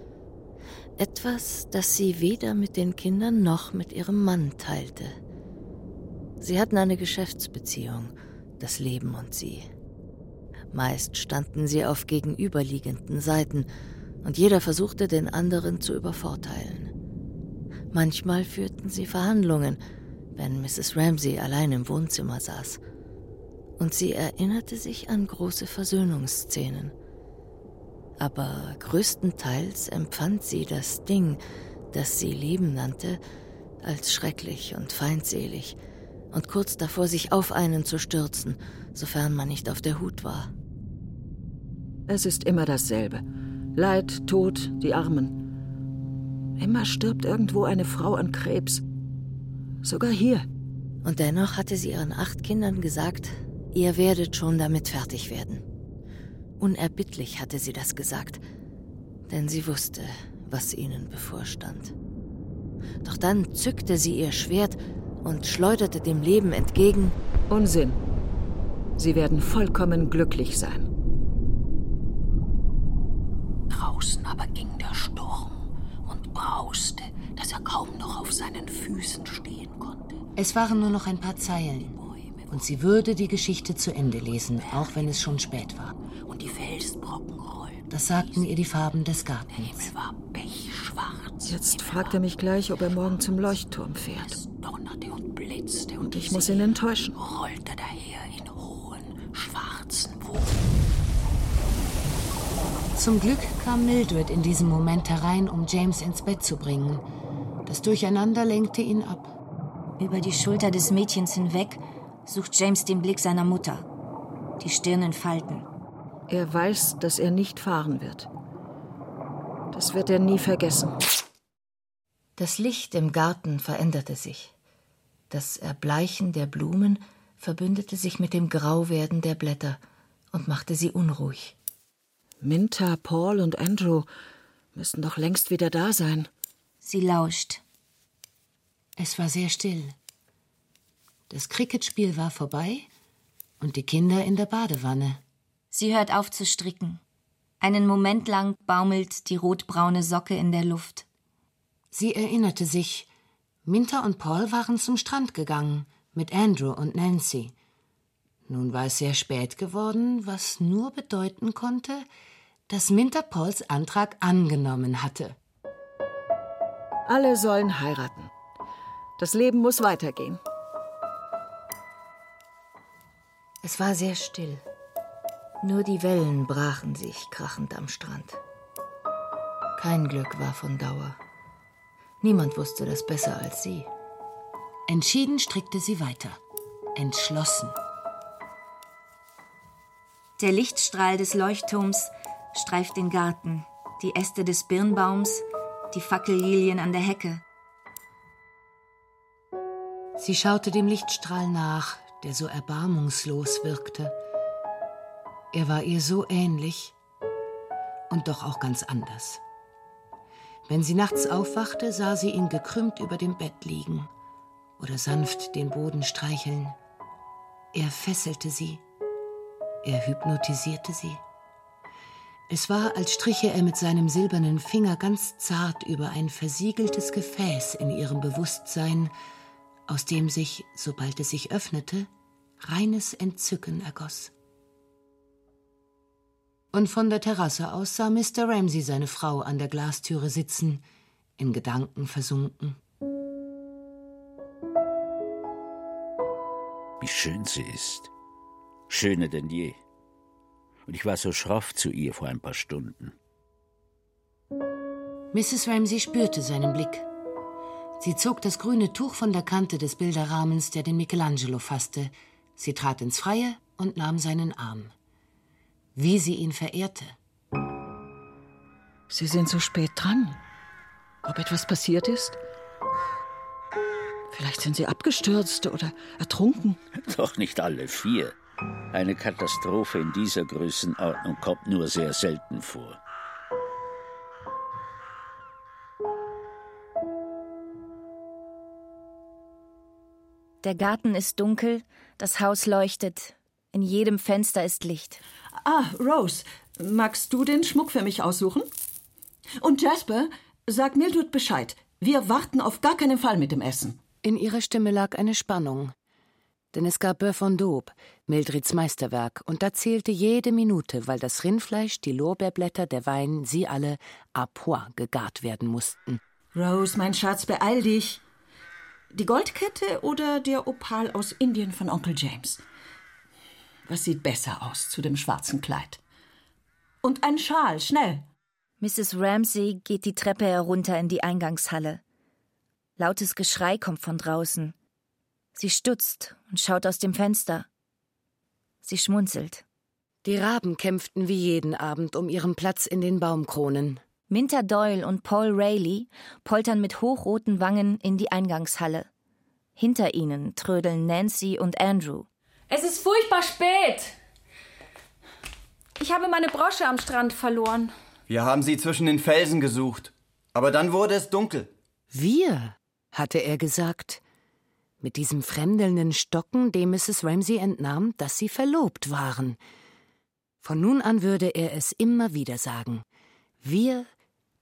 etwas, das sie weder mit den Kindern noch mit ihrem Mann teilte. Sie hatten eine Geschäftsbeziehung, das Leben und sie. Meist standen sie auf gegenüberliegenden Seiten, und jeder versuchte, den anderen zu übervorteilen. Manchmal führten sie Verhandlungen, wenn Mrs. Ramsey allein im Wohnzimmer saß. Und sie erinnerte sich an große Versöhnungsszenen. Aber größtenteils empfand sie das Ding, das sie Leben nannte, als schrecklich und feindselig und kurz davor, sich auf einen zu stürzen, sofern man nicht auf der Hut war.
Es ist immer dasselbe. Leid, Tod, die Armen. Immer stirbt irgendwo eine Frau an Krebs. Sogar hier.
Und dennoch hatte sie ihren acht Kindern gesagt, ihr werdet schon damit fertig werden. Unerbittlich hatte sie das gesagt, denn sie wusste, was ihnen bevorstand. Doch dann zückte sie ihr Schwert und schleuderte dem Leben entgegen.
Unsinn. Sie werden vollkommen glücklich sein.
Draußen aber ging der Sturm und brauste, dass er kaum noch auf seinen Füßen stehen konnte.
Es waren nur noch ein paar Zeilen. Und sie würde die Geschichte zu Ende lesen, auch wenn es schon spät war.
Die Felsbrocken rollten.
Das sagten ihr die Farben des Gartens. Der
Himmel war pechschwarz.
Jetzt fragt er mich gleich, ob er morgen zum Leuchtturm fährt.
Es donnerte und blitzte und,
und ich muss ihn enttäuschen.
Rollte daher in hohen, schwarzen Wogen.
Zum Glück kam Mildred in diesem Moment herein, um James ins Bett zu bringen. Das Durcheinander lenkte ihn ab.
Über die Schulter des Mädchens hinweg sucht James den Blick seiner Mutter. Die Stirn in Falten.
Er weiß, dass er nicht fahren wird. Das wird er nie vergessen.
Das Licht im Garten veränderte sich. Das Erbleichen der Blumen verbündete sich mit dem Grauwerden der Blätter und machte sie unruhig.
Minta, Paul und Andrew müssen doch längst wieder da sein.
Sie lauscht.
Es war sehr still. Das Cricketspiel war vorbei und die Kinder in der Badewanne.
Sie hört auf zu stricken. Einen Moment lang baumelt die rotbraune Socke in der Luft.
Sie erinnerte sich, Minta und Paul waren zum Strand gegangen, mit Andrew und Nancy. Nun war es sehr spät geworden, was nur bedeuten konnte, dass Minta Pauls Antrag angenommen hatte.
Alle sollen heiraten. Das Leben muss weitergehen.
Es war sehr still. Nur die Wellen brachen sich krachend am Strand. Kein Glück war von Dauer. Niemand wusste das besser als sie. Entschieden strickte sie weiter. Entschlossen.
Der Lichtstrahl des Leuchtturms streift den Garten, die Äste des Birnbaums, die Fackellilien an der Hecke.
Sie schaute dem Lichtstrahl nach, der so erbarmungslos wirkte. Er war ihr so ähnlich und doch auch ganz anders. Wenn sie nachts aufwachte, sah sie ihn gekrümmt über dem Bett liegen oder sanft den Boden streicheln. Er fesselte sie, er hypnotisierte sie. Es war, als striche er mit seinem silbernen Finger ganz zart über ein versiegeltes Gefäß in ihrem Bewusstsein, aus dem sich, sobald es sich öffnete, reines Entzücken ergoss. Und von der Terrasse aus sah Mr. Ramsey seine Frau an der Glastüre sitzen, in Gedanken versunken.
Wie schön sie ist. Schöner denn je. Und ich war so schroff zu ihr vor ein paar Stunden.
Mrs. Ramsey spürte seinen Blick. Sie zog das grüne Tuch von der Kante des Bilderrahmens, der den Michelangelo fasste. Sie trat ins Freie und nahm seinen Arm. Wie sie ihn verehrte.
Sie sind so spät dran. Ob etwas passiert ist? Vielleicht sind Sie abgestürzt oder ertrunken.
Doch nicht alle vier. Eine Katastrophe in dieser Größenordnung kommt nur sehr selten vor.
Der Garten ist dunkel, das Haus leuchtet, in jedem Fenster ist Licht.
Ah, Rose, magst du den Schmuck für mich aussuchen? Und Jasper, sag Mildred Bescheid. Wir warten auf gar keinen Fall mit dem Essen.
In ihrer Stimme lag eine Spannung. Denn es gab Bœuf en Daube, Mildreds Meisterwerk, und da zählte jede Minute, weil das Rindfleisch, die Lorbeerblätter, der Wein, sie alle à point gegart werden mussten.
Rose, mein Schatz, beeil dich. Die Goldkette oder der Opal aus Indien von Onkel James? Was sieht besser aus zu dem schwarzen Kleid? Und ein Schal, schnell!
Mrs. Ramsey geht die Treppe herunter in die Eingangshalle. Lautes Geschrei kommt von draußen. Sie stutzt und schaut aus dem Fenster. Sie schmunzelt.
Die Raben kämpften wie jeden Abend um ihren Platz in den Baumkronen.
Minter Doyle und Paul Rayleigh poltern mit hochroten Wangen in die Eingangshalle. Hinter ihnen trödeln Nancy und Andrew.
Es ist furchtbar spät. Ich habe meine Brosche am Strand verloren.
Wir haben sie zwischen den Felsen gesucht. Aber dann wurde es dunkel.
Wir, hatte er gesagt. Mit diesem fremdelnden Stocken, dem Mrs. Ramsey entnahm, dass sie verlobt waren. Von nun an würde er es immer wieder sagen. Wir,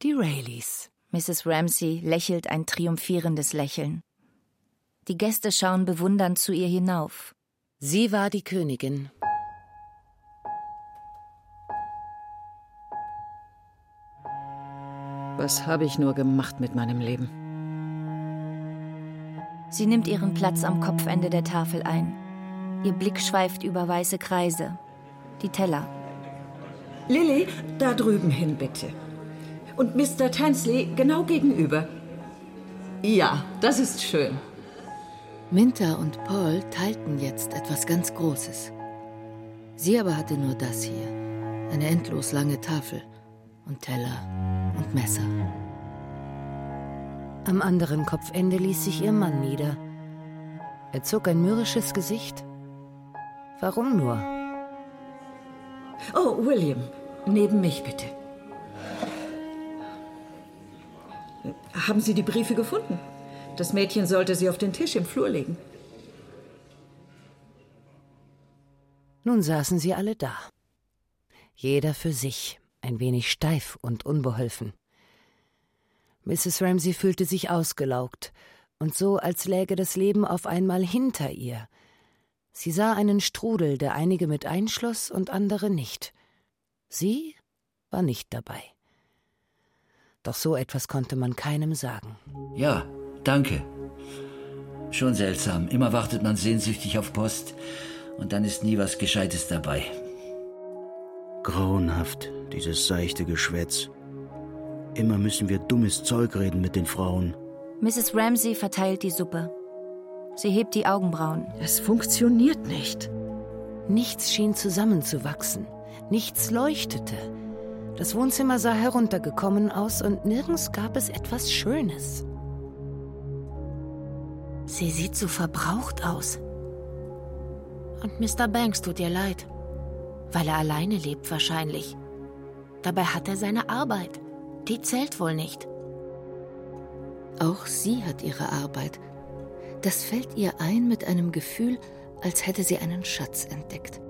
die Rayleys.
Mrs. Ramsey lächelt ein triumphierendes Lächeln. Die Gäste schauen bewundernd zu ihr hinauf.
Sie war die Königin.
Was habe ich nur gemacht mit meinem Leben?
Sie nimmt ihren Platz am Kopfende der Tafel ein. Ihr Blick schweift über weiße Kreise. Die Teller.
Lilly, da drüben hin, bitte. Und Mr. Tansley genau gegenüber. Ja, das ist schön.
Minta und Paul teilten jetzt etwas ganz Großes. Sie aber hatte nur das hier. Eine endlos lange Tafel und Teller und Messer.
Am anderen Kopfende ließ sich ihr Mann nieder. Er zog ein mürrisches Gesicht. Warum nur?
Oh, William, neben mich bitte. Haben Sie die Briefe gefunden? Das Mädchen sollte sie auf den Tisch im Flur legen.
Nun saßen sie alle da. Jeder für sich, ein wenig steif und unbeholfen. Mrs. Ramsey fühlte sich ausgelaugt und so, als läge das Leben auf einmal hinter ihr. Sie sah einen Strudel, der einige mit einschloss und andere nicht. Sie war nicht dabei. Doch so etwas konnte man keinem sagen.
Ja, danke. Schon seltsam. Immer wartet man sehnsüchtig auf Post und dann ist nie was Gescheites dabei.
Grauenhaft, dieses seichte Geschwätz. Immer müssen wir dummes Zeug reden mit den Frauen.
Mrs. Ramsey verteilt die Suppe. Sie hebt die Augenbrauen.
Es funktioniert nicht.
Nichts schien zusammenzuwachsen. Nichts leuchtete. Das Wohnzimmer sah heruntergekommen aus und nirgends gab es etwas Schönes.
Sie sieht so verbraucht aus. Und Mr. Banks tut ihr leid. Weil er alleine lebt wahrscheinlich. Dabei hat er seine Arbeit. Die zählt wohl nicht.
Auch sie hat ihre Arbeit. Das fällt ihr ein mit einem Gefühl, als hätte sie einen Schatz entdeckt.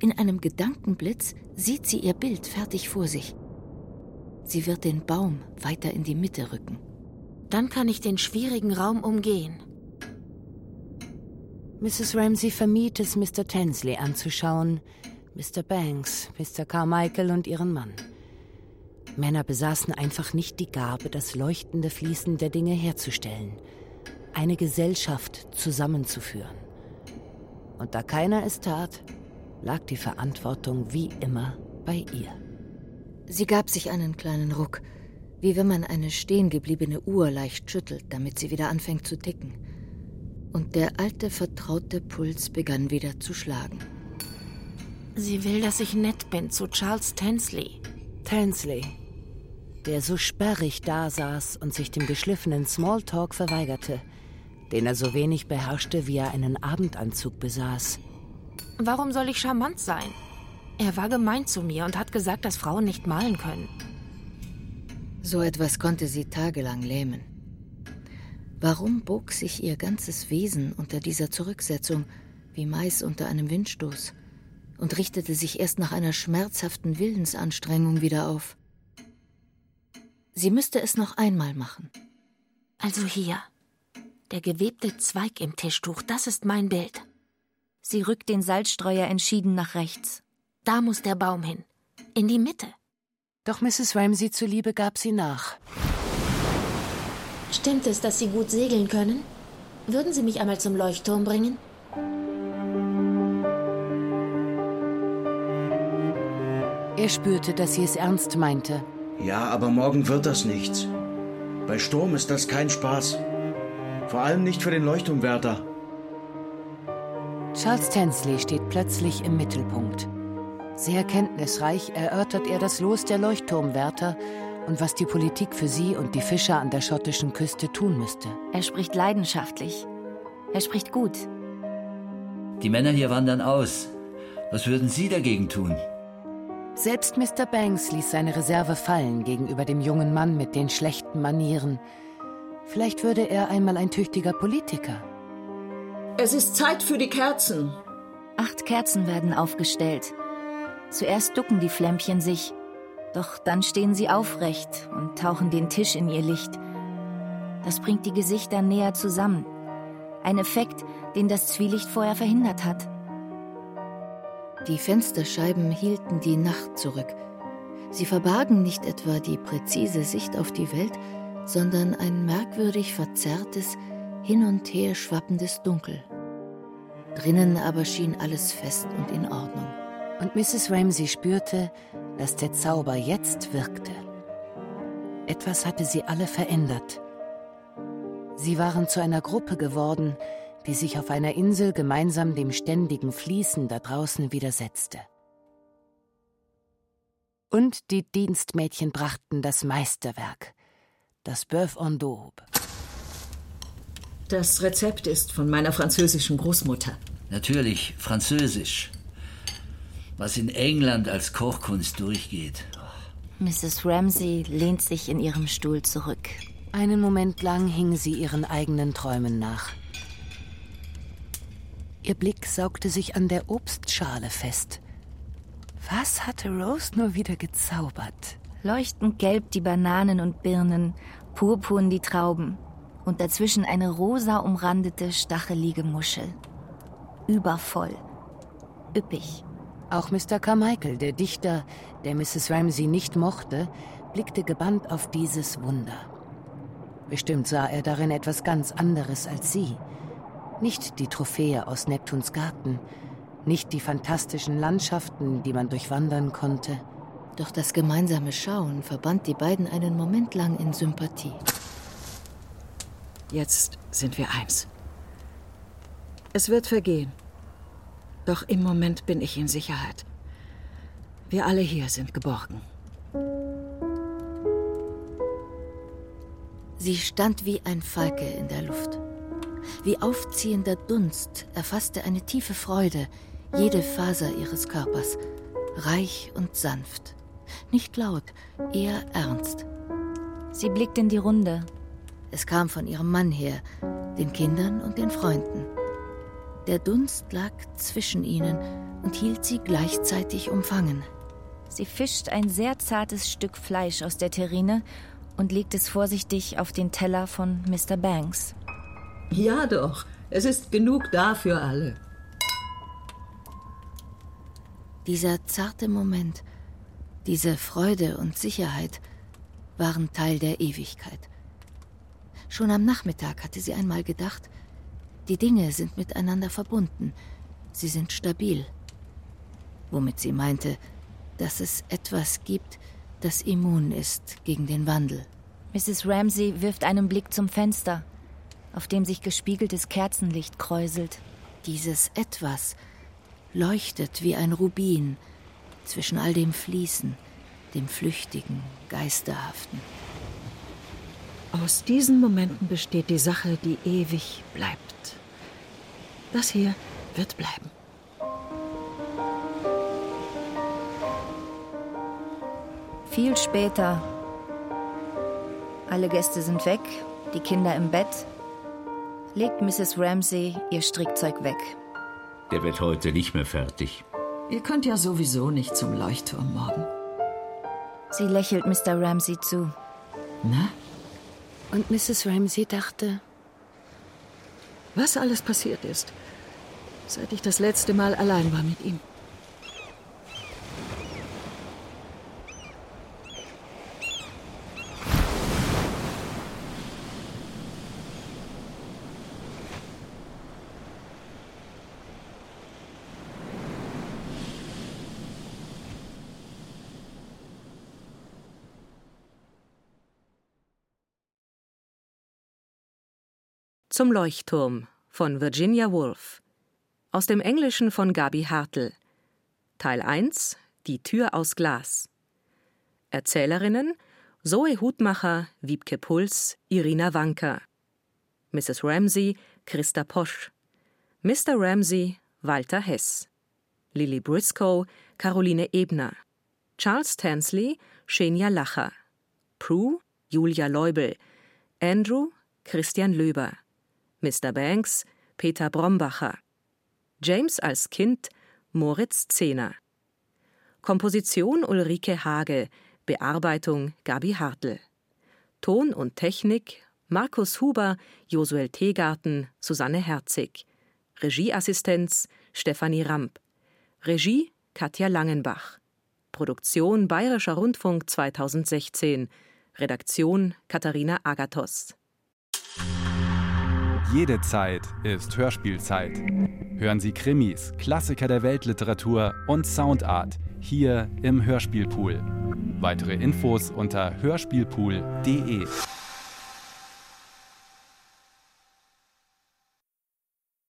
In einem Gedankenblitz sieht sie ihr Bild fertig vor sich. Sie wird den Baum weiter in die Mitte rücken.
Dann kann ich den schwierigen Raum umgehen.
Mrs. Ramsey vermied es, Mr. Tansley anzuschauen, Mr. Banks, Mr. Carmichael und ihren Mann. Männer besaßen einfach nicht die Gabe, das leuchtende Fließen der Dinge herzustellen, eine Gesellschaft zusammenzuführen. Und da keiner es tat, lag die Verantwortung wie immer bei ihr.
Sie gab sich einen kleinen Ruck, wie wenn man eine stehengebliebene Uhr leicht schüttelt, damit sie wieder anfängt zu ticken. Und der alte, vertraute Puls begann wieder zu schlagen.
Sie will, dass ich nett bin zu Charles Tansley.
Tansley, der so sperrig dasaß und sich dem geschliffenen Smalltalk verweigerte, den er so wenig beherrschte, wie er einen Abendanzug besaß.
Warum soll ich charmant sein? Er war gemein zu mir und hat gesagt, dass Frauen nicht malen können.
So etwas konnte sie tagelang lähmen. Warum bog sich ihr ganzes Wesen unter dieser Zurücksetzung wie Mais unter einem Windstoß und richtete sich erst nach einer schmerzhaften Willensanstrengung wieder auf? Sie müsste es noch einmal machen.
Also hier. Der gewebte Zweig im Tischtuch, das ist mein Bild.
Sie rückt den Salzstreuer entschieden nach rechts.
Da muss der Baum hin. In die Mitte.
Doch Mrs. Ramsey zuliebe gab sie nach.
Stimmt es, dass Sie gut segeln können? Würden Sie mich einmal zum Leuchtturm bringen?
Er spürte, dass sie es ernst meinte.
Ja, aber morgen wird das nichts. Bei Sturm ist das kein Spaß. Vor allem nicht für den Leuchtturmwärter.
Charles Tansley steht plötzlich im Mittelpunkt. Sehr kenntnisreich erörtert er das Los der Leuchtturmwärter und was die Politik für sie und die Fischer an der schottischen Küste tun müsste.
Er spricht leidenschaftlich. Er spricht gut.
Die Männer hier wandern aus. Was würden Sie dagegen tun?
Selbst Mr. Banks ließ seine Reserve fallen gegenüber dem jungen Mann mit den schlechten Manieren. Vielleicht würde er einmal ein tüchtiger Politiker.
Es ist Zeit für die Kerzen.
Acht Kerzen werden aufgestellt. Zuerst ducken die Flämmchen sich, doch dann stehen sie aufrecht und tauchen den Tisch in ihr Licht. Das bringt die Gesichter näher zusammen. Ein Effekt, den das Zwielicht vorher verhindert hat.
Die Fensterscheiben hielten die Nacht zurück. Sie verbargen nicht etwa die präzise Sicht auf die Welt, sondern ein merkwürdig verzerrtes, hin und her schwappendes Dunkel. Drinnen aber schien alles fest und in Ordnung.
Und Mrs. Ramsey spürte, dass der Zauber jetzt wirkte. Etwas hatte sie alle verändert. Sie waren zu einer Gruppe geworden, die sich auf einer Insel gemeinsam dem ständigen Fließen da draußen widersetzte. Und die Dienstmädchen brachten das Meisterwerk, das Bœuf en daube.
Das Rezept ist von meiner französischen Großmutter.
Natürlich, französisch. Was in England als Kochkunst durchgeht.
Mrs. Ramsey lehnt sich in ihrem Stuhl zurück.
Einen Moment lang hing sie ihren eigenen Träumen nach. Ihr Blick saugte sich an der Obstschale fest. Was hatte Rose nur wieder gezaubert?
Leuchtend gelb die Bananen und Birnen, purpurn die Trauben und dazwischen eine rosa umrandete, stachelige Muschel. Übervoll. Üppig.
Auch Mr. Carmichael, der Dichter, der Mrs. Ramsey nicht mochte, blickte gebannt auf dieses Wunder. Bestimmt sah er darin etwas ganz anderes als sie. Nicht die Trophäe aus Neptuns Garten, nicht die fantastischen Landschaften, die man durchwandern konnte.
Doch das gemeinsame Schauen verband die beiden einen Moment lang in Sympathie.
Jetzt sind wir eins. Es wird vergehen. Doch im Moment bin ich in Sicherheit. Wir alle hier sind geborgen.
Sie stand wie ein Falke in der Luft. Wie aufziehender Dunst erfasste eine tiefe Freude jede Faser ihres Körpers, reich und sanft. Nicht laut, eher ernst.
Sie blickt in die Runde.
Es kam von ihrem Mann her, den Kindern und den Freunden. Der Dunst lag zwischen ihnen und hielt sie gleichzeitig umfangen.
Sie fischt ein sehr zartes Stück Fleisch aus der Terrine und legt es vorsichtig auf den Teller von Mr. Banks.
Ja doch, es ist genug da für alle.
Dieser zarte Moment, diese Freude und Sicherheit waren Teil der Ewigkeit. Schon am Nachmittag hatte sie einmal gedacht, die Dinge sind miteinander verbunden, sie sind stabil. Womit sie meinte, dass es etwas gibt, das immun ist gegen den Wandel.
Mrs. Ramsey wirft einen Blick zum Fenster auf dem sich gespiegeltes Kerzenlicht kräuselt.
Dieses Etwas leuchtet wie ein Rubin zwischen all dem Fließen, dem Flüchtigen, Geisterhaften.
Aus diesen Momenten besteht die Sache, die ewig bleibt. Das hier wird bleiben.
Viel später. Alle Gäste sind weg, die Kinder im Bett, legt Mrs. Ramsey ihr Strickzeug weg.
Der wird heute nicht mehr fertig.
Ihr könnt ja sowieso nicht zum Leuchtturm morgen.
Sie lächelt Mr. Ramsey zu.
Na?
Und Mrs. Ramsey dachte,
was alles passiert ist, seit ich das letzte Mal allein war mit ihm.
Zum Leuchtturm von Virginia Woolf. Aus dem Englischen von Gabi Hartl. Teil 1 Die Tür aus Glas. Erzählerinnen Zoe Hutmacher, Wiebke Puls, Irina Wanker. Mrs. Ramsey, Christa Posch. Mr. Ramsey, Walter Hess. Lily Briscoe, Caroline Ebner. Charles Tansley, Xenia Lacher. Prue, Julia Leubel. Andrew, Christian Löber. Mr. Banks, Peter Brombacher. James als Kind, Moritz Zehner. Komposition Ulrike Hage, Bearbeitung Gabi Hartl. Ton und Technik Markus Huber, Josuel Tegarten, Susanne Herzig. Regieassistenz Stefanie Ramp. Regie Katja Langenbach. Produktion Bayerischer Rundfunk 2016. Redaktion Katharina Agathos.
Jede Zeit ist Hörspielzeit. Hören Sie Krimis, Klassiker der Weltliteratur und Soundart hier im Hörspielpool. Weitere Infos unter hörspielpool.de.